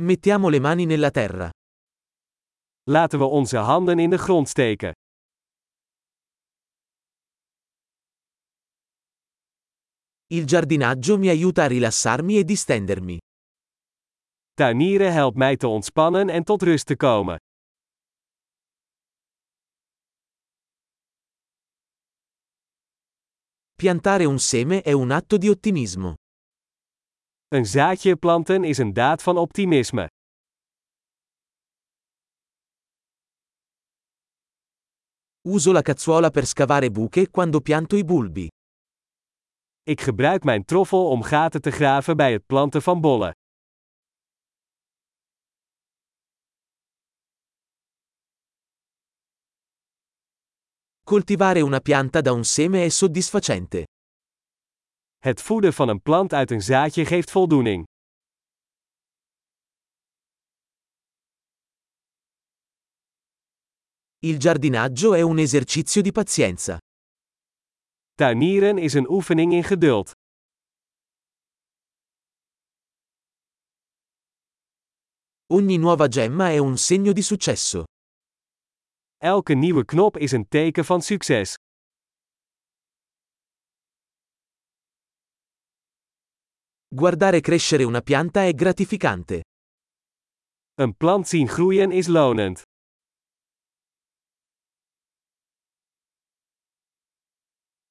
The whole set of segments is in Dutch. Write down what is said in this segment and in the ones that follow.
Mettiamo le mani nella terra. Laten we onze handen in de grond steken. Il giardinaggio mi aiuta a rilassarmi e distendermi. Tuinieren helpt mij te ontspannen en tot rust te komen. Piantare un seme è un atto di ottimismo. Een zaadje planten is een daad van optimisme. Uso la cazzuola per scavare buche quando pianto i bulbi. Ik gebruik mijn troffel om gaten te graven bij het planten van bollen. Coltivare una pianta da un seme è soddisfacente. Het voeden van een plant uit een zaadje geeft voldoening. Il giardinaggio è un esercizio di pazienza. Tuinieren is een oefening in geduld. Ogni nuova gemma è un segno di successo. Elke nieuwe knop is een teken van succes. Guardare crescere una pianta è gratificante. Een plant zien groeien is lonend.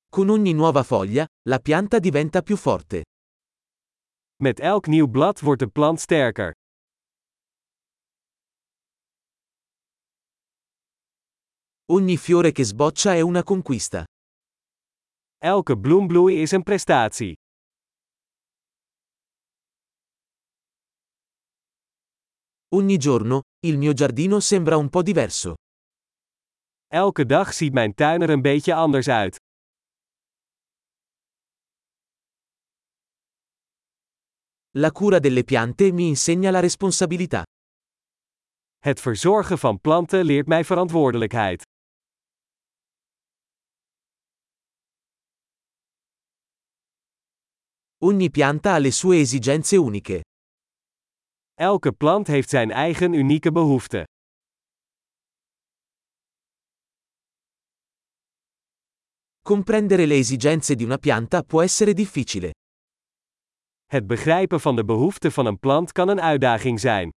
Con ogni nuova foglia, la pianta diventa più forte. Met elk nieuw blad wordt de plant sterker. Ogni fiore che sboccia è una conquista. Elke bloembloei is een prestatie. Ogni giorno, il mio giardino sembra un po' diverso. Elke dag ziet mijn tuin er een beetje anders uit. La cura delle piante mi insegna la responsabilità. Het verzorgen van planten leert mij verantwoordelijkheid. Ogni pianta ha le sue esigenze uniche. Elke plant heeft zijn eigen unieke behoeften. Comprendere le esigenze di una pianta può essere difficile. Het begrijpen van de behoeften van een plant kan een uitdaging zijn.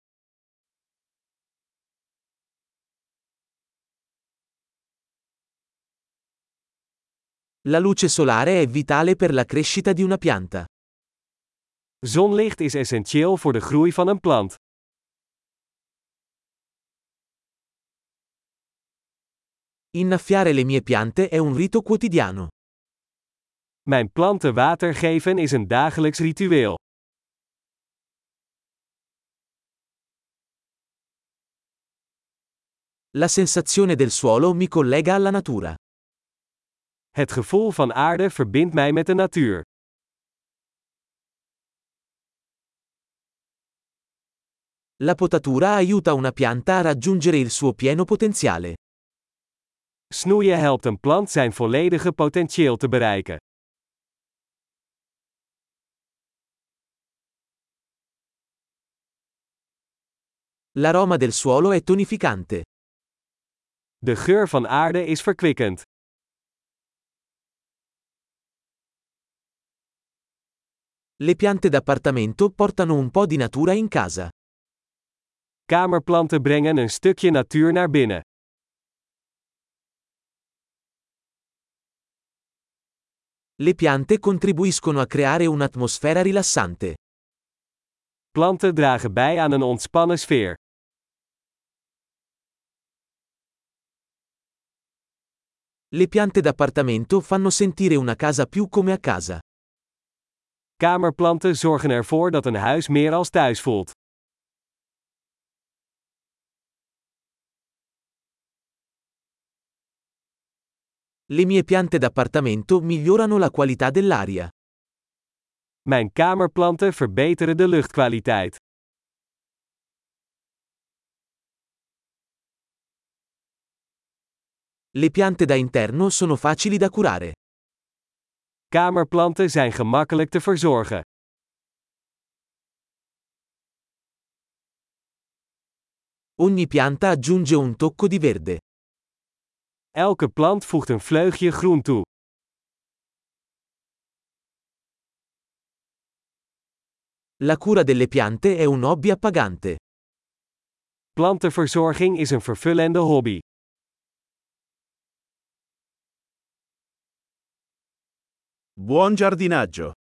La luce solare è vitale per la crescita di una pianta. Zonlicht is essentieel voor de groei van een plant. Innaffiare le mie piante è un rito quotidiano. Mijn planten water geven is een dagelijks ritueel. La sensazione del suolo mi collega alla natura. Het gevoel van aarde verbindt mij met de natuur. La potatura aiuta una pianta a raggiungere il suo pieno potenziale. Snoeien helpt een plant zijn volledige potentieel te bereiken. L'aroma del suolo è tonificante. De geur van aarde is verkwikkend. Le piante d'appartamento portano un po' di natura in casa. Kamerplanten brengen een stukje natuur naar binnen. Le piante contribuiscono a creare un'atmosfera rilassante. Planten dragen bij aan een ontspannen sfeer. Le piante d'appartamento fanno sentire una casa più come a casa. Kamerplanten zorgen ervoor dat een huis meer als thuis voelt. Le mie piante d'appartamento migliorano la qualità dell'aria. Mijn kamerplanten verbeteren de luchtkwaliteit. Le piante da interno sono facili da curare. Kamerplanten zijn gemakkelijk te verzorgen. Ogni pianta aggiunge un tocco di verde. Elke plant voegt een vleugje groen toe. La cura delle piante è un hobby appagante. Plantenverzorging is een vervullende hobby. Buon giardinaggio!